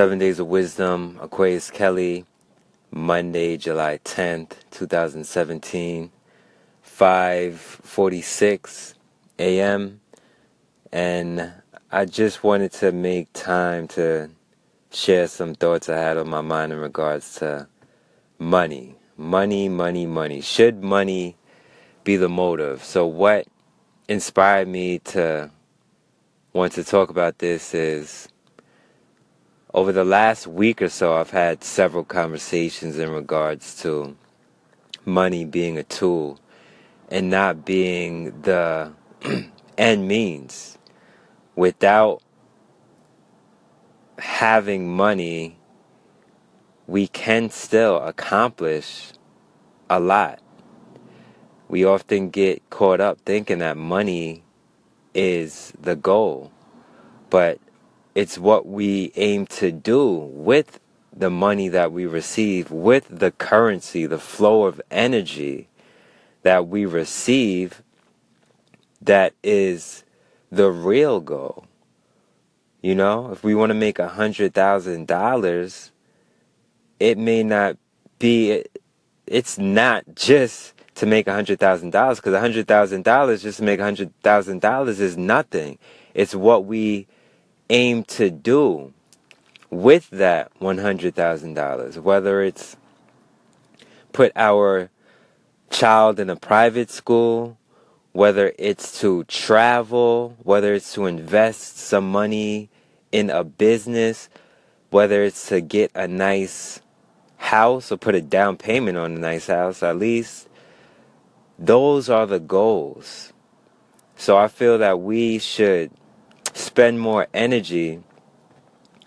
Seven Days of Wisdom, Aquarius Kelly, Monday, July 10th, 2017, 5:46 a.m. and I just wanted to make time to share some thoughts I had on my mind in regards to money. Money, money, money. Should money be the motive? So what inspired me to want to talk about this is over the last week or so, I've had several conversations in regards to money being a tool and not being the end means. Without having money, we can still accomplish a lot. We often get caught up thinking that money is the goal, but it's what we aim to do with the money that we receive, with the currency, the flow of energy that we receive, that is the real goal. You know, if we want to make a hundred thousand dollars, it may not be, it's not just to make a hundred thousand dollars because a hundred thousand dollars just to make a hundred thousand dollars is nothing. It's what we aim to do with that $100,000, whether it's put our child in a private school, whether it's to travel, whether it's to invest some money in a business, whether it's to get a nice house or put a down payment on a nice house, at least, those are the goals. So I feel that we should spend more energy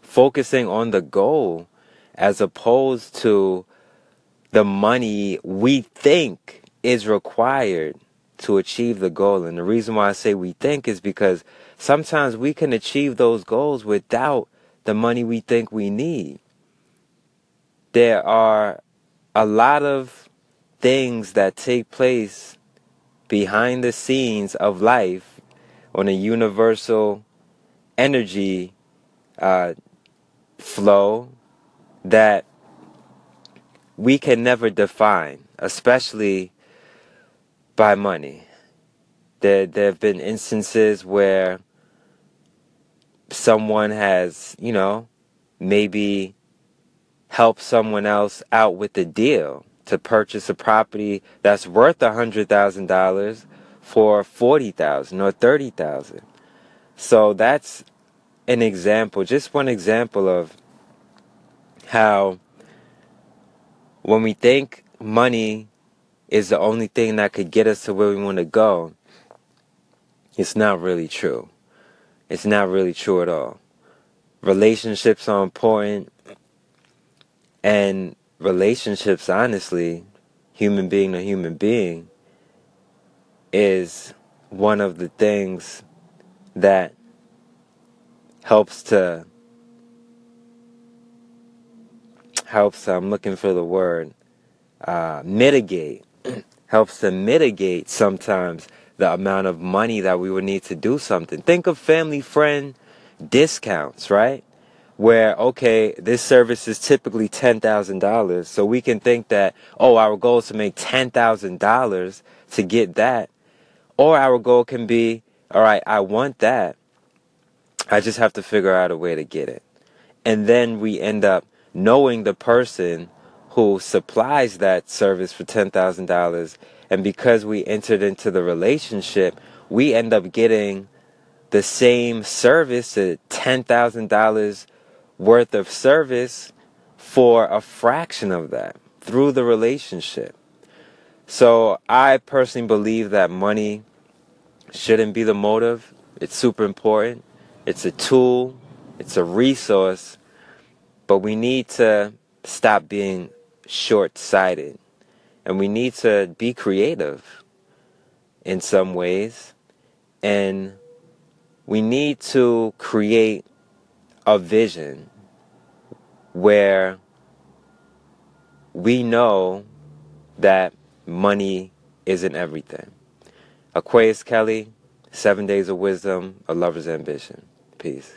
focusing on the goal as opposed to the money we think is required to achieve the goal. And the reason why I say we think is because sometimes we can achieve those goals without the money we think we need. There are a lot of things that take place behind the scenes of life on a universal energy uh, flow that we can never define, especially by money. There, there have been instances where someone has, you know, maybe helped someone else out with a deal to purchase a property that's worth a hundred thousand dollars for forty thousand or thirty thousand. So that's an example, just one example of how when we think money is the only thing that could get us to where we want to go, it's not really true. It's not really true at all. Relationships are important, and relationships, honestly, human being to human being, is one of the things that helps to helps I'm looking for the word uh, mitigate helps to mitigate sometimes the amount of money that we would need to do something. Think of family friend discounts, right? Where okay, this service is typically ten thousand dollars, so we can think that oh, our goal is to make ten thousand dollars to get that, or our goal can be all right, I want that, I just have to figure out a way to get it. And then we end up knowing the person who supplies that service for $10,000. And because we entered into the relationship, we end up getting the same service, a $10,000 worth of service for a fraction of that through the relationship. So I personally believe that money shouldn't be the motive. It's super important. It's a tool, it's a resource, but we need to stop being short sighted. And we need to be creative in some ways. And we need to create a vision where we know that money isn't everything. Aquarius Kelly, Seven Days of Wisdom, A Lover's Ambition. Peace.